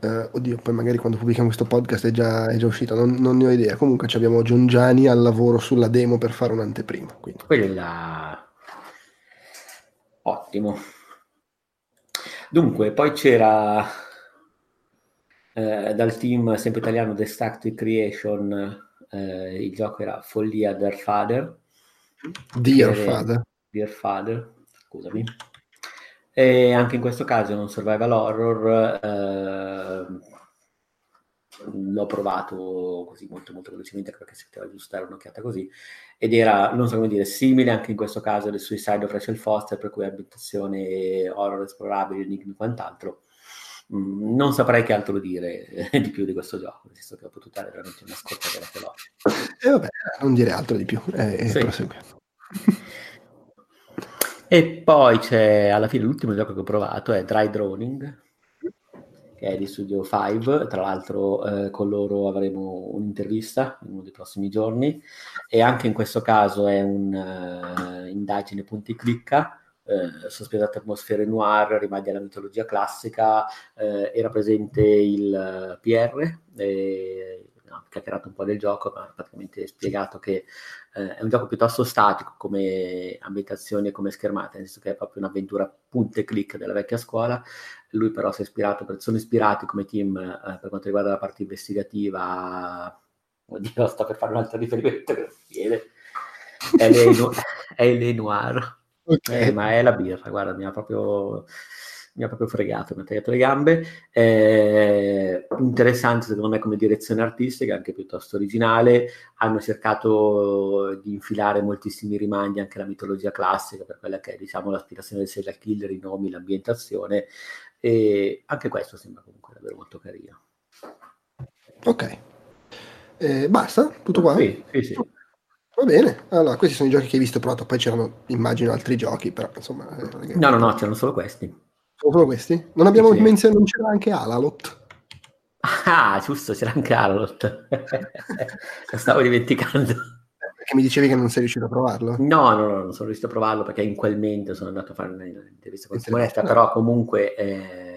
eh, oddio, poi magari quando pubblichiamo questo podcast è già, è già uscito, non, non, ne ho idea. Comunque abbiamo John Gianni al lavoro sulla demo per fare un'anteprima. Quindi. Quella... Ottimo. Dunque, poi c'era eh, dal team sempre italiano Destructive Creation, eh, il gioco era Follia Der Father. Dear Father. Dear Father, scusami e anche in questo caso è un survival horror. Eh, l'ho provato così molto molto velocemente perché si poteva giusto dare un'occhiata così ed era, non so come dire, simile anche in questo caso del Suicide of Rachel Foster per cui ambientazione horror esplorabile, enigmi e quant'altro mm, non saprei che altro dire di più di questo gioco nel senso che ho potuto dare veramente una scorta veloce e eh vabbè, non dire altro di più eh, sì. E poi c'è alla fine l'ultimo gioco che ho provato è Dry Droning, che è di Studio 5, tra l'altro eh, con loro avremo un'intervista in uno dei prossimi giorni. E anche in questo caso è un'indagine uh, punti clicca, eh, sospesate atmosfere noir, rimandi alla mitologia classica, eh, era presente il PR, eh, no, chiacchierato un po' del gioco, ma praticamente spiegato che eh, è un gioco piuttosto statico come ambientazione e come schermata, nel senso che è proprio un'avventura punte clic della vecchia scuola. Lui però si è ispirato, sono ispirati come team eh, per quanto riguarda la parte investigativa. Oddio, sto per fare un altro riferimento che non si vede. [LAUGHS] È le Noir. Okay. Eh, ma è la birra, guarda, mi ha proprio mi ha proprio fregato, mi ha tagliato le gambe. Eh, interessante secondo me come direzione artistica, anche piuttosto originale. Hanno cercato di infilare moltissimi rimandi anche alla mitologia classica, per quella che è diciamo, l'aspirazione del serial killer, i nomi, l'ambientazione. E anche questo sembra comunque davvero molto carino. Ok. Eh, basta? Tutto qua? Sì, sì, sì. Va bene, allora questi sono i giochi che hai visto provato, poi c'erano immagino altri giochi, però insomma... Eh, no, no, no, c'erano solo questi. Solo questi? Non abbiamo sì. menzionato, non c'era anche Alalot. Ah, giusto, c'era anche Alalot. Lo stavo dimenticando. Perché mi dicevi che non sei riuscito a provarlo? No, no, no, non sono riuscito a provarlo perché in quel momento sono andato a fare un'intervista con Simonetta, no. però comunque... Eh,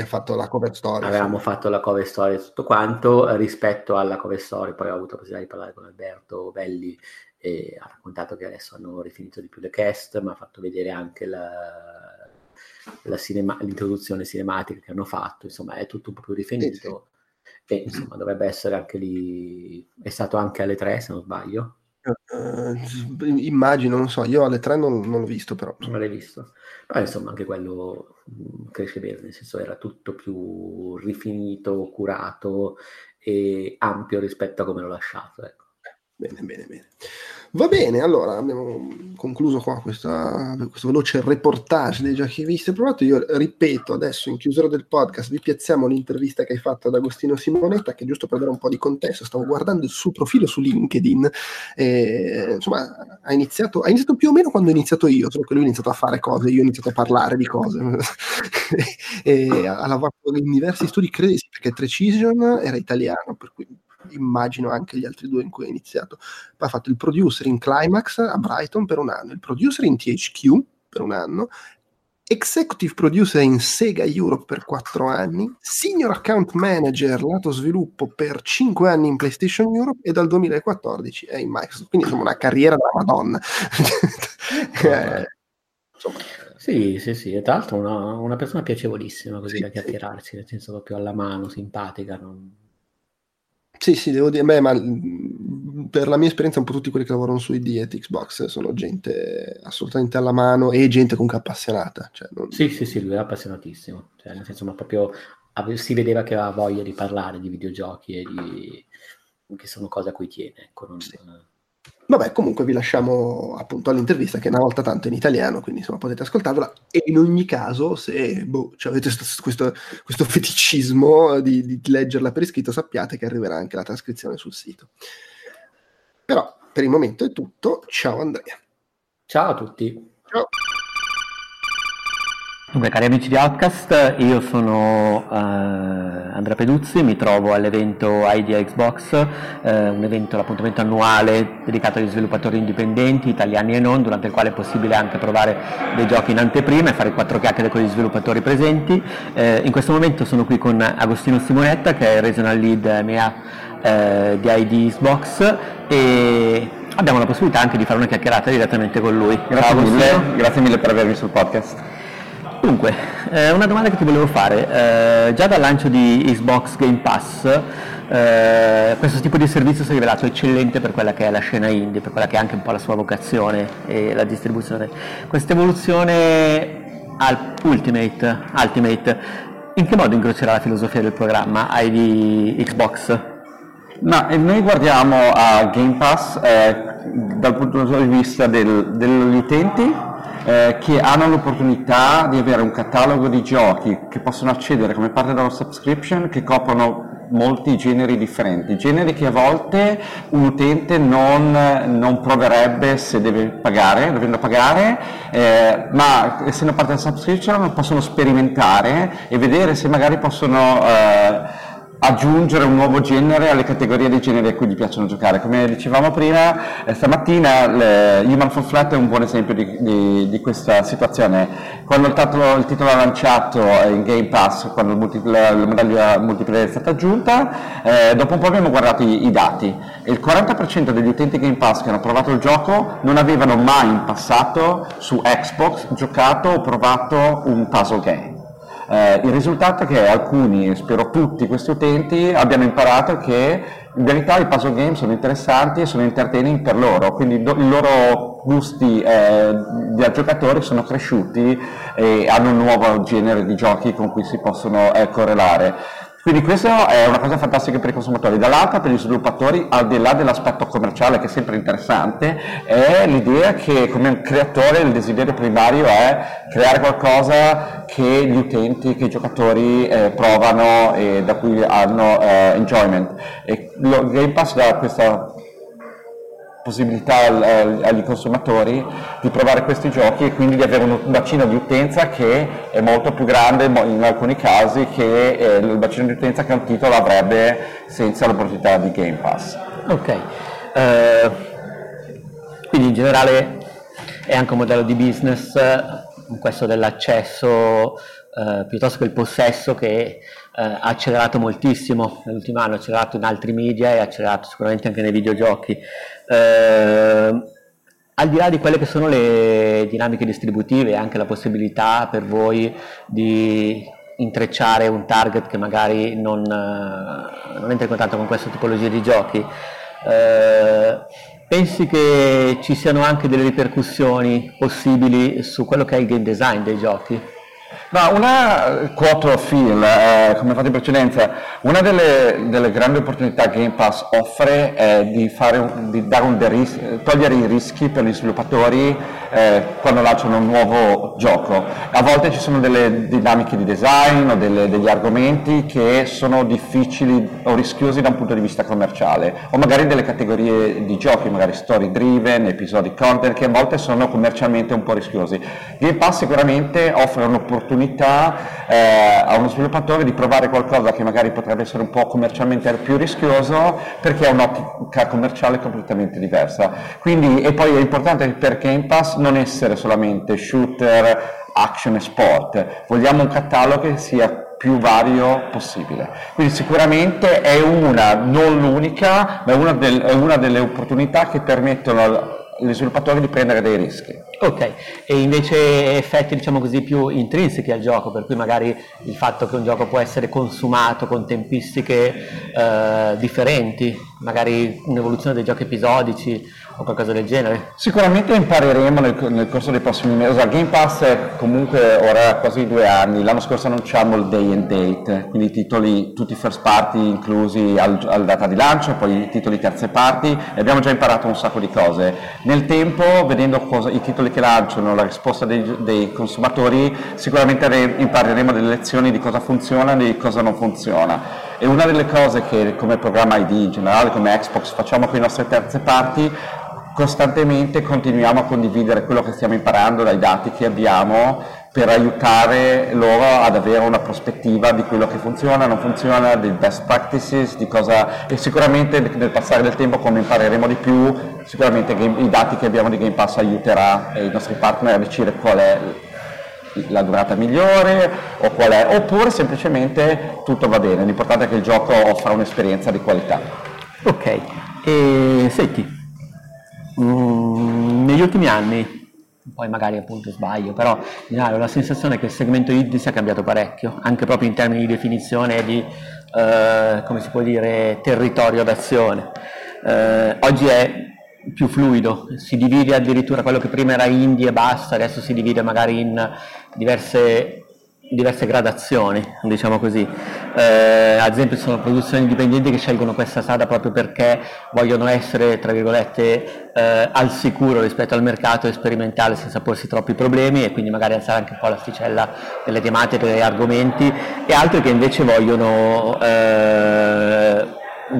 ha fatto la cover story. Avevamo sì. fatto la cover story e tutto quanto. Rispetto alla cover story, poi ho avuto la possibilità di parlare con Alberto Belli e ha raccontato che adesso hanno rifinito di più le cast, ma ha fatto vedere anche la cinema, l'introduzione cinematica che hanno fatto, insomma è tutto un po' più rifinito e insomma dovrebbe essere anche lì, è stato anche alle tre se non sbaglio. Uh, immagino, non so, io alle tre non, non l'ho visto però. Non l'hai visto. Però insomma anche quello mm, cresce bene, nel senso era tutto più rifinito, curato e ampio rispetto a come l'ho lasciato. Ecco. Bene, bene, bene. Va bene, allora abbiamo concluso qua questa, questo veloce reportage dei giochi visti e provati. Io ripeto adesso in chiusura del podcast vi piazziamo l'intervista che hai fatto ad Agostino Simonetta, che giusto per dare un po' di contesto, stavo guardando il suo profilo su LinkedIn. E, insomma, ha iniziato, ha iniziato più o meno quando ho iniziato io, solo che lui ha iniziato a fare cose, io ho iniziato a parlare di cose. [LAUGHS] e ha lavorato in diversi studi, credo, perché Precision era italiano, per cui immagino anche gli altri due in cui ha iniziato. Poi ha fatto il producer in Climax a Brighton per un anno, il producer in THQ per un anno, executive producer in Sega Europe per quattro anni, senior account manager lato sviluppo per cinque anni in PlayStation Europe e dal 2014 è in Microsoft. Quindi insomma una carriera da Madonna. [LAUGHS] eh, insomma. Sì, sì, sì, e tra l'altro una, una persona piacevolissima così sì, da chiacchierarci, nel senso proprio alla mano, simpatica. Non sì, sì, devo dire, beh, ma mm, per la mia esperienza un po' tutti quelli che lavorano su ID e Xbox sono gente assolutamente alla mano e gente comunque appassionata. Cioè non... Sì, sì, sì, lui è appassionatissimo, cioè, nel senso, ma proprio si vedeva che aveva voglia di parlare di videogiochi e di... che sono cose a cui tiene. Ecco, non... sì. Vabbè, comunque vi lasciamo appunto all'intervista che è una volta tanto in italiano, quindi insomma potete ascoltarla. E in ogni caso, se boh, cioè avete questo, questo feticismo di, di, leggerla per iscritto, sappiate che arriverà anche la trascrizione sul sito. Però per il momento è tutto. Ciao Andrea. Ciao a tutti. Ciao. Dunque, cari amici di Outcast, io sono uh, Andrea Peduzzi, mi trovo all'evento Idea Xbox, uh, un evento, l'appuntamento annuale dedicato agli sviluppatori indipendenti, italiani e non, durante il quale è possibile anche provare dei giochi in anteprima e fare quattro chiacchiere con gli sviluppatori presenti. Uh, in questo momento sono qui con Agostino Simonetta, che è Regional Lead MA di ID Xbox e abbiamo la possibilità anche di fare una chiacchierata direttamente con lui. Grazie mille, grazie mille per avermi sul podcast. Dunque, eh, una domanda che ti volevo fare, eh, già dal lancio di Xbox Game Pass eh, questo tipo di servizio si è rivelato eccellente per quella che è la scena indie, per quella che è anche un po' la sua vocazione e la distribuzione. Questa evoluzione al Ultimate, Ultimate, in che modo incrocerà la filosofia del programma hai Xbox? No, noi guardiamo a Game Pass eh, dal punto di vista del, degli utenti eh, che hanno l'opportunità di avere un catalogo di giochi che possono accedere come parte della subscription che coprono molti generi differenti, generi che a volte un utente non, non proverebbe se deve pagare, dovendo pagare, eh, ma essendo parte della subscription possono sperimentare e vedere se magari possono eh, aggiungere un nuovo genere alle categorie dei generi a cui gli piacciono giocare. Come dicevamo prima, eh, stamattina le, Human Fall Flat è un buon esempio di, di, di questa situazione. Quando il titolo, il titolo, è lanciato in Game Pass, quando la, la medaglia multiplayer è stata aggiunta, eh, dopo un po' abbiamo guardato i, i dati il 40% degli utenti Game Pass che hanno provato il gioco non avevano mai in passato su Xbox giocato o provato un puzzle game. Eh, il risultato è che alcuni, spero tutti questi utenti, abbiano imparato che in verità i puzzle game sono interessanti e sono entertaining per loro, quindi do, i loro gusti eh, da giocatori sono cresciuti e hanno un nuovo genere di giochi con cui si possono eh, correlare. Quindi questa è una cosa fantastica per i consumatori. Dall'altra per gli sviluppatori, al di là dell'aspetto commerciale che è sempre interessante, è l'idea che come un creatore il desiderio primario è creare qualcosa che gli utenti, che i giocatori eh, provano e da cui hanno eh, enjoyment. E lo Game Pass dà questa possibilità agli consumatori di provare questi giochi e quindi di avere un bacino di utenza che è molto più grande in alcuni casi che eh, il bacino di utenza che un titolo avrebbe senza l'opportunità di Game Pass. Ok, uh, quindi in generale è anche un modello di business questo dell'accesso uh, piuttosto che il possesso che ha accelerato moltissimo nell'ultimo anno, ha accelerato in altri media e ha accelerato sicuramente anche nei videogiochi eh, al di là di quelle che sono le dinamiche distributive e anche la possibilità per voi di intrecciare un target che magari non, eh, non entra in contatto con questa tipologia di giochi, eh, pensi che ci siano anche delle ripercussioni possibili su quello che è il game design dei giochi? Ma una of Phil, eh, come fatto in precedenza, una delle, delle, grandi opportunità che Game Pass offre è di, un, di deris- togliere i rischi per gli sviluppatori eh, quando lanciano un nuovo gioco. A volte ci sono delle dinamiche di design o delle, degli argomenti che sono difficili o rischiosi da un punto di vista commerciale, o magari delle categorie di giochi, magari story driven, episodi content, che a volte sono commercialmente un po' rischiosi. Game Pass sicuramente offre un'opportunità opportunità eh, a uno sviluppatore di provare qualcosa che magari potrebbe essere un po' commercialmente più rischioso perché ha un'ottica commerciale completamente diversa. Quindi, e poi è importante per Game Pass non essere solamente shooter, action e sport, vogliamo un catalogo che sia più vario possibile. Quindi sicuramente è una, non l'unica, ma è una, del, è una delle opportunità che permettono agli sviluppatori di prendere dei rischi. Ok, e invece effetti diciamo così più intrinseci al gioco, per cui magari il fatto che un gioco può essere consumato con tempistiche eh, differenti, magari un'evoluzione dei giochi episodici o qualcosa del genere? Sicuramente impareremo nel, nel corso dei prossimi mesi. Il Game Pass è comunque ora quasi due anni, l'anno scorso annunciamo il day and date, quindi titoli tutti first party inclusi al, al data di lancio, poi i titoli terze parti e abbiamo già imparato un sacco di cose. Nel tempo, vedendo cosa, i titoli che lanciano, la risposta dei, dei consumatori, sicuramente impareremo delle lezioni di cosa funziona e di cosa non funziona. E una delle cose che come programma ID in generale, come Xbox facciamo con le nostre terze parti, costantemente continuiamo a condividere quello che stiamo imparando dai dati che abbiamo per aiutare loro ad avere una prospettiva di quello che funziona, non funziona, dei best practices, di cosa e sicuramente nel passare del tempo come impareremo di più, sicuramente i dati che abbiamo di Game Pass aiuterà i nostri partner a decidere qual è la durata migliore o qual è, oppure semplicemente tutto va bene, l'importante è che il gioco offra un'esperienza di qualità. Ok, e senti, mm, negli ultimi anni poi magari appunto sbaglio, però ho la sensazione che il segmento indie sia cambiato parecchio, anche proprio in termini di definizione e di, eh, come si può dire, territorio d'azione. Eh, oggi è più fluido, si divide addirittura quello che prima era indie e basta, adesso si divide magari in diverse diverse gradazioni, diciamo così. Eh, ad esempio sono produzioni indipendenti che scelgono questa strada proprio perché vogliono essere, tra virgolette, eh, al sicuro rispetto al mercato e sperimentale senza porsi troppi problemi e quindi magari alzare anche un po' l'asticella delle tematiche, degli argomenti, e altri che invece vogliono eh,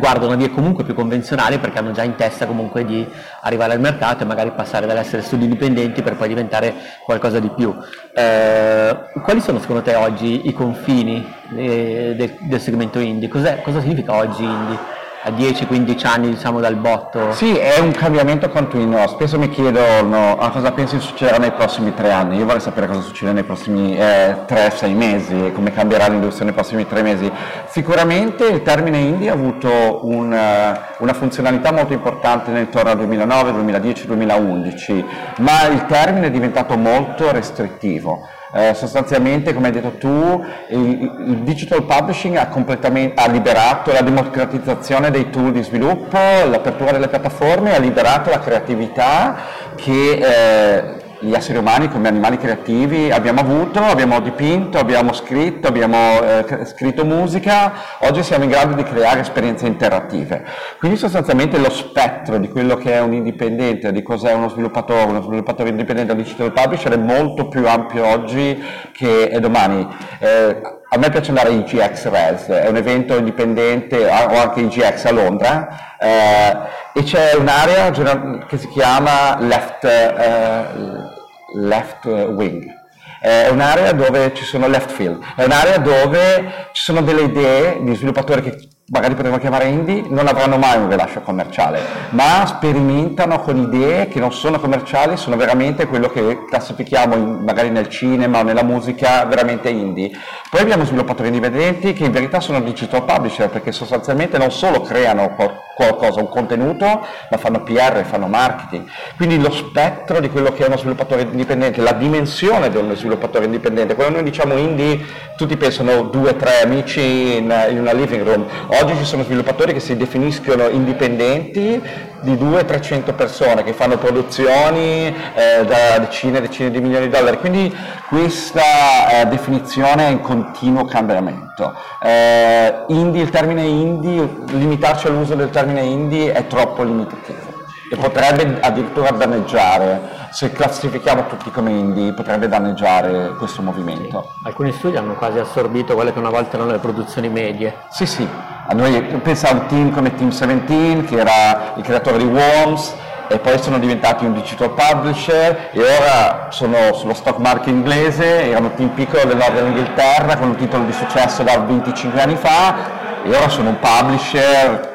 guardano vie comunque più convenzionali perché hanno già in testa comunque di arrivare al mercato e magari passare dall'essere studi indipendenti per poi diventare qualcosa di più. Eh, quali sono secondo te oggi i confini eh, del, del, segmento indie? Cos'è, cosa significa oggi indie? A 10-15 anni diciamo dal botto? Sì, è un cambiamento continuo. Spesso mi chiedono a cosa pensi succederà nei prossimi tre anni. Io vorrei sapere cosa succede nei prossimi eh, 3-6 mesi come cambierà l'industria nei prossimi tre mesi. Sicuramente il termine indie ha avuto un, eh, una funzionalità molto importante nel torno al 2009, 2010, 2011, ma il termine è diventato molto restrittivo. Eh, sostanzialmente, come hai detto tu, il, il digital publishing ha, ha, liberato la democratizzazione dei tool di sviluppo, l'apertura delle piattaforme, ha liberato la creatività che eh, gli esseri umani come animali creativi abbiamo avuto, abbiamo dipinto, abbiamo scritto, abbiamo eh, scritto musica, oggi siamo in grado di creare esperienze interattive. Quindi sostanzialmente lo spettro di quello che è un indipendente, di cos'è uno sviluppatore, uno sviluppatore indipendente, un digital publisher è molto più ampio oggi che domani. Eh, a me piace andare a IGX Res, è un evento indipendente, o anche IGX a Londra, eh, e c'è un'area che si chiama Left, eh, left Wing. È un'area dove ci sono left field, è un'area dove ci sono delle idee di sviluppatori che magari potremmo chiamare indie, non avranno mai un rilascio commerciale, ma sperimentano con idee che non sono commerciali, sono veramente quello che classifichiamo in, magari nel cinema o nella musica veramente indie. Poi abbiamo sviluppatori indipendenti che in verità sono digital publisher perché sostanzialmente non solo creano qualcosa, un contenuto, ma fanno PR, fanno marketing. Quindi lo spettro di quello che è uno sviluppatore indipendente, la dimensione di uno sviluppatore indipendente, quando noi diciamo indie tutti pensano due tre amici in, in una living room, Oggi ci sono sviluppatori che si definiscono indipendenti di 200-300 persone che fanno produzioni eh, da decine e decine di milioni di dollari, quindi questa eh, definizione è in continuo cambiamento. Eh, indie, il termine indie, limitarci all'uso del termine indie è troppo limitativo e potrebbe addirittura danneggiare se classifichiamo tutti come indie potrebbe danneggiare questo movimento. Sì. Alcuni studi hanno quasi assorbito quelle che una volta erano le produzioni medie. Sì, sì, a noi pensa a un team come Team 17 che era il creatore di Worms e poi sono diventati un digital publisher e ora sono sullo stock market inglese, erano un team piccolo del nord dell'Inghilterra con un titolo di successo da 25 anni fa e ora sono un publisher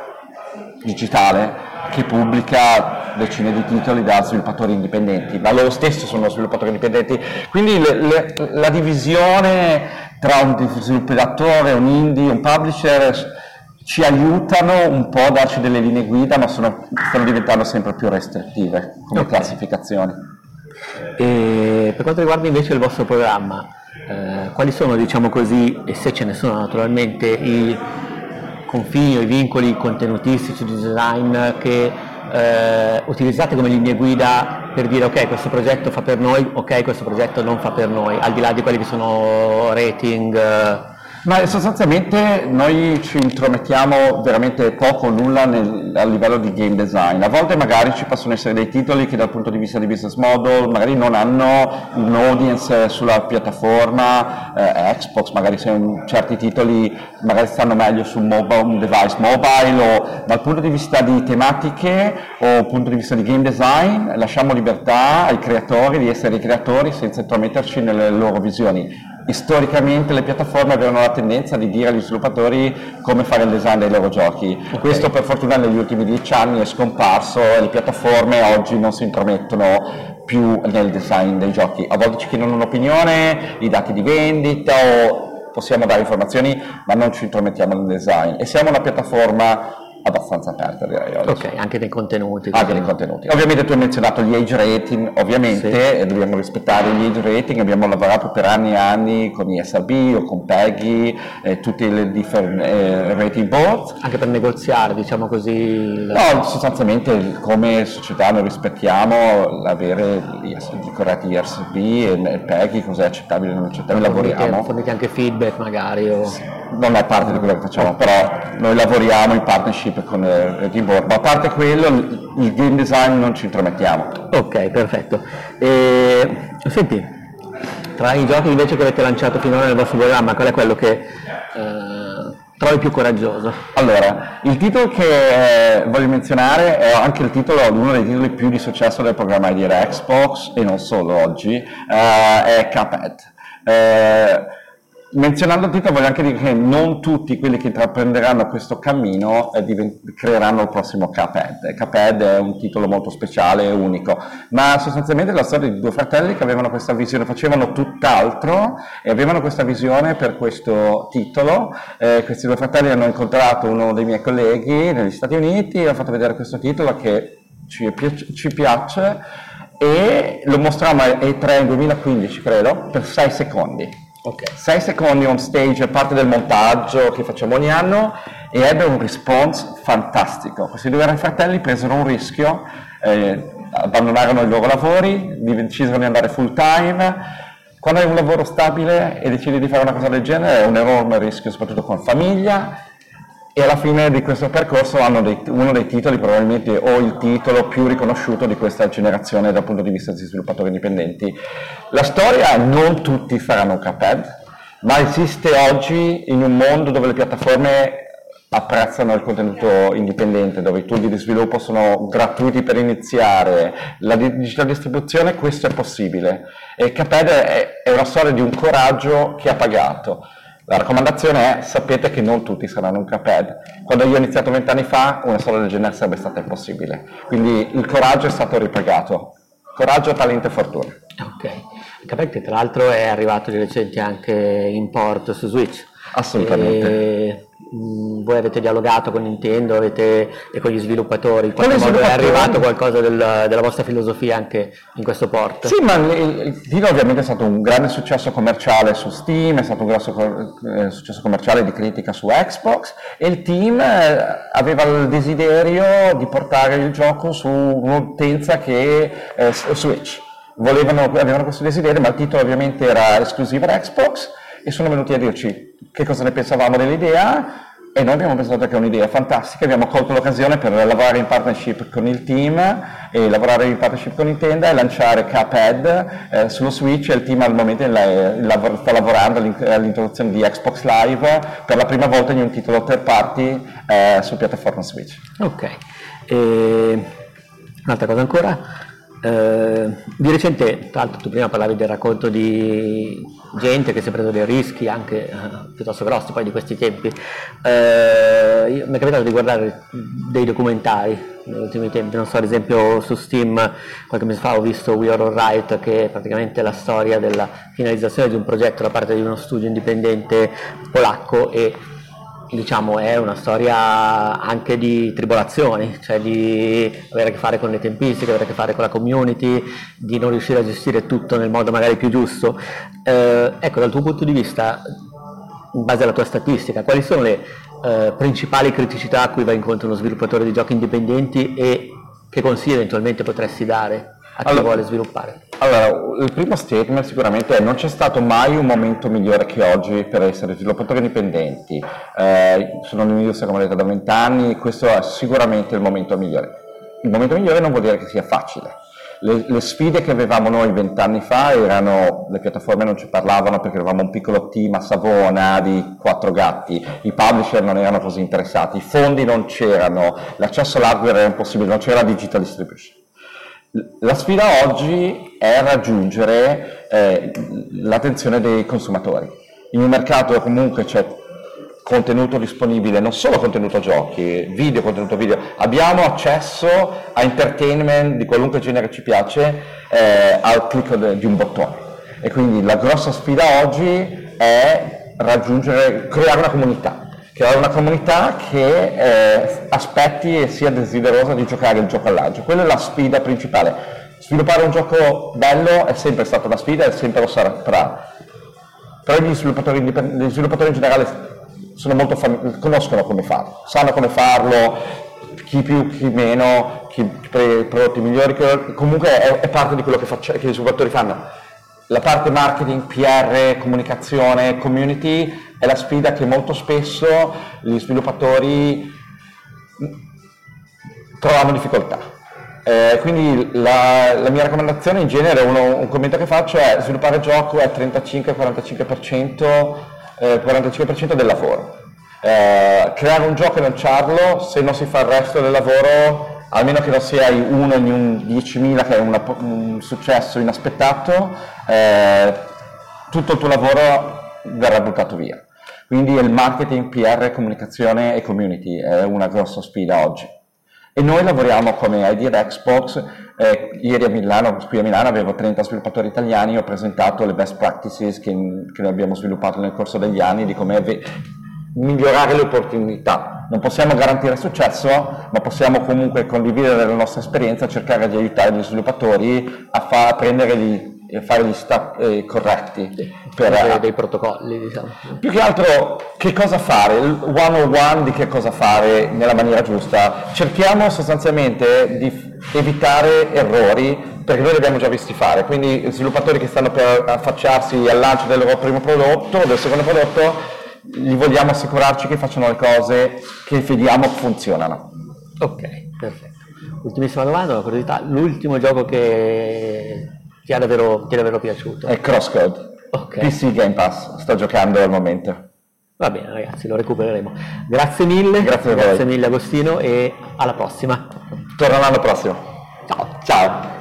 digitale che pubblica decine di titoli da sviluppatori indipendenti, ma loro stessi sono sviluppatori indipendenti. Quindi le, le, la divisione tra un sviluppatore, un indie, un publisher ci aiutano un po' a darci delle linee guida, ma sono, stanno diventando sempre più restrittive come okay. classificazioni. E per quanto riguarda invece il vostro programma, eh, quali sono, diciamo così, e se ce ne sono naturalmente, i confini o i vincoli contenutistici di design che eh, utilizzate come linee guida per dire ok questo progetto fa per noi, ok questo progetto non fa per noi, al di là di quelli che sono rating. Eh. Ma sostanzialmente noi ci intromettiamo veramente poco o nulla nel, a livello di game design. A volte magari ci possono essere dei titoli che dal punto di vista di business model magari non hanno un audience sulla piattaforma eh, Xbox, magari se certi titoli magari stanno meglio su mobile, un device mobile o dal punto di vista di tematiche o dal punto di vista di game design lasciamo libertà ai creatori di essere i creatori senza intrometterci nelle loro visioni storicamente le piattaforme avevano la tendenza di dire agli sviluppatori come fare il design dei loro giochi. Okay. Questo per fortuna negli ultimi dieci anni è scomparso e le piattaforme oggi non si intromettono più nel design dei giochi. A volte ci chiedono un'opinione, i dati di vendita o possiamo dare informazioni ma non ci intromettiamo nel design e siamo una piattaforma abbastanza aperta direi oggi. Ok, anche nei contenuti. Anche nei contenuti. Ovviamente tu hai menzionato gli age rating, ovviamente sì. dobbiamo rispettare gli age rating, abbiamo lavorato per anni e anni con ISRB o con PEGI, eh, tutti i differenti eh, rating board. Anche per negoziare, diciamo così? No, sostanzialmente come società noi rispettiamo l'avere i corretti ISRB e PEGI, cos'è accettabile e non accettabile, lavoriamo. Fornite anche feedback magari? O... Non è parte di quello che facciamo, però noi lavoriamo in partnership con il team board, ma a parte quello il game design non ci intromettiamo. Ok, perfetto. E, senti, tra i giochi invece che avete lanciato finora nel vostro programma, qual è quello che eh, trovi più coraggioso? Allora, il titolo che eh, voglio menzionare è anche il titolo, uno dei titoli più di successo del programma di Xbox e non solo oggi, eh, è Cuphead. Eh, Menzionando il titolo voglio anche dire che non tutti quelli che intraprenderanno questo cammino eh, divent- creeranno il prossimo Cuphead. Cuphead è un titolo molto speciale e unico, ma sostanzialmente è la storia di due fratelli che avevano questa visione, facevano tutt'altro e avevano questa visione per questo titolo. Eh, questi due fratelli hanno incontrato uno dei miei colleghi negli Stati Uniti, e ha fatto vedere questo titolo che ci, piace, ci piace e lo mostrammo a E3 nel 2015 credo per 6 secondi Okay. 6 secondi on stage parte del montaggio che facciamo ogni anno e ebbe un response fantastico. Questi due fratelli presero un rischio, eh, abbandonarono i loro lavori, decisero di andare full time. Quando hai un lavoro stabile e decidi di fare una cosa del genere è un enorme rischio, soprattutto con famiglia, e alla fine di questo percorso hanno dei, uno dei titoli, probabilmente o il titolo più riconosciuto di questa generazione dal punto di vista di sviluppatori indipendenti. La storia non tutti faranno Cuphead, ma esiste oggi in un mondo dove le piattaforme apprezzano il contenuto indipendente, dove i tool di sviluppo sono gratuiti per iniziare, la digital distribuzione, questo è possibile. E Cuphead è, è una storia di un coraggio che ha pagato la raccomandazione è sapete che non tutti saranno un Cuphead. Quando io ho iniziato vent'anni fa una storia del genere sarebbe stata impossibile. Quindi il coraggio è stato ripagato. Coraggio, talento e fortuna. Ok. Cuphead tra l'altro è arrivato di recente anche in port su Switch. Assolutamente. E Mm, voi avete dialogato con Nintendo avete, e con gli sviluppatori, in qualche modo è arrivato qualcosa del, della vostra filosofia anche in questo port? Sì, ma il, titolo ovviamente è stato un grande successo commerciale su Steam, è stato un grosso eh, successo commerciale di critica su Xbox e il team eh, aveva il desiderio di portare il gioco su un'utenza che è Switch. Volevano, avevano questo desiderio, ma il titolo ovviamente era esclusivo da Xbox e sono venuti a dirci che cosa ne pensavamo dell'idea e noi abbiamo pensato che è un'idea fantastica, abbiamo colto l'occasione per lavorare in partnership con il team e lavorare in partnership con Nintendo e lanciare Cuphead eh, sullo Switch e il team al momento sta lavorando all'introduzione di Xbox Live per la prima volta in un titolo third party eh, su piattaforma Switch. Ok, e... un'altra cosa ancora, eh, di recente, tra l'altro tu prima parlavi del racconto di gente che si è preso dei rischi anche eh, piuttosto grossi poi di questi tempi. Eh, io, mi è capitato di guardare dei documentari negli ultimi tempi, non so, ad esempio su Steam qualche mese fa ho visto We Are Alright che è praticamente la storia della finalizzazione di un progetto da parte di uno studio indipendente polacco e diciamo, è una storia anche di tribolazioni, cioè di avere a che fare con le tempistiche, avere a che fare con la community, di non riuscire a gestire tutto nel modo magari più giusto. Eh, ecco, dal tuo punto di vista, in base alla tua statistica, quali sono le eh, principali criticità a cui va incontro uno sviluppatore di giochi indipendenti e che consigli eventualmente potresti dare? a chi allora, vuole sviluppare? Allora, il primo statement sicuramente è non c'è stato mai un momento migliore che oggi per essere sviluppatori indipendenti. Eh, sono all'inizio, come detto, da vent'anni, questo è sicuramente il momento migliore. Il momento migliore non vuol dire che sia facile. Le, le sfide che avevamo noi vent'anni fa erano, le piattaforme non ci parlavano perché eravamo un piccolo team a Savona di quattro gatti, i publisher non erano così interessati, i fondi non c'erano, l'accesso all'hardware era impossibile, non c'era digital distribution. La sfida oggi è raggiungere eh, l'attenzione dei consumatori. In un mercato comunque c'è contenuto disponibile, non solo contenuto giochi, video, contenuto video, abbiamo accesso a entertainment di qualunque genere ci piace eh, al clic di un bottone. E quindi la grossa sfida oggi è raggiungere, creare una comunità, creare una comunità che eh, aspetti e sia desiderosa di giocare il gioco all'agio. Quella è la sfida principale. Sviluppare un gioco bello è sempre stata la sfida e sempre lo sarà. Però gli sviluppatori, gli sviluppatori in generale fam- conoscono come farlo, sanno come farlo, chi più, chi meno, chi per i prodotti migliori, comunque è, è parte di quello che, faccia, che, gli sviluppatori fanno. La parte marketing, PR, comunicazione, community è la sfida che molto spesso gli sviluppatori trovano difficoltà. Eh, quindi la, la, mia raccomandazione in genere, uno, un commento che faccio è sviluppare il gioco è 35-45% eh, 45% del lavoro. Eh, creare un gioco e lanciarlo, se non si fa il resto del lavoro, almeno che non sia uno in un 10.000 che è una, un successo inaspettato, eh, tutto il tuo lavoro verrà buttato via. Quindi il marketing, PR, comunicazione e community è una grossa sfida oggi. E noi lavoriamo come Idea Xbox eh, ieri a Milano, qui a Milano avevo 30 sviluppatori italiani, ho presentato le best practices che, che abbiamo sviluppato nel corso degli anni di come ave- migliorare le opportunità. Non possiamo garantire successo, ma possiamo comunque condividere la nostra esperienza, cercare di aiutare gli sviluppatori a, fa- a prendere gli fare gli step eh, corretti per dei, dei protocolli diciamo. più che altro che cosa fare? Il one on one di che cosa fare nella maniera giusta? Cerchiamo sostanzialmente di evitare errori perché noi li abbiamo già visti fare. Quindi sviluppatori che stanno per affacciarsi al lancio del loro primo prodotto del secondo prodotto gli vogliamo assicurarci che facciano le cose che vediamo funzionano. Ok perfetto. Ultimissima domanda una curiosità. L'ultimo gioco che ti è davvero, ti è davvero piaciuto? È Crosscode. Okay. PC Game Pass, sto giocando al momento. Va bene ragazzi, lo recupereremo. Grazie mille, grazie, grazie mille Agostino e alla prossima. Torno l'anno prossimo.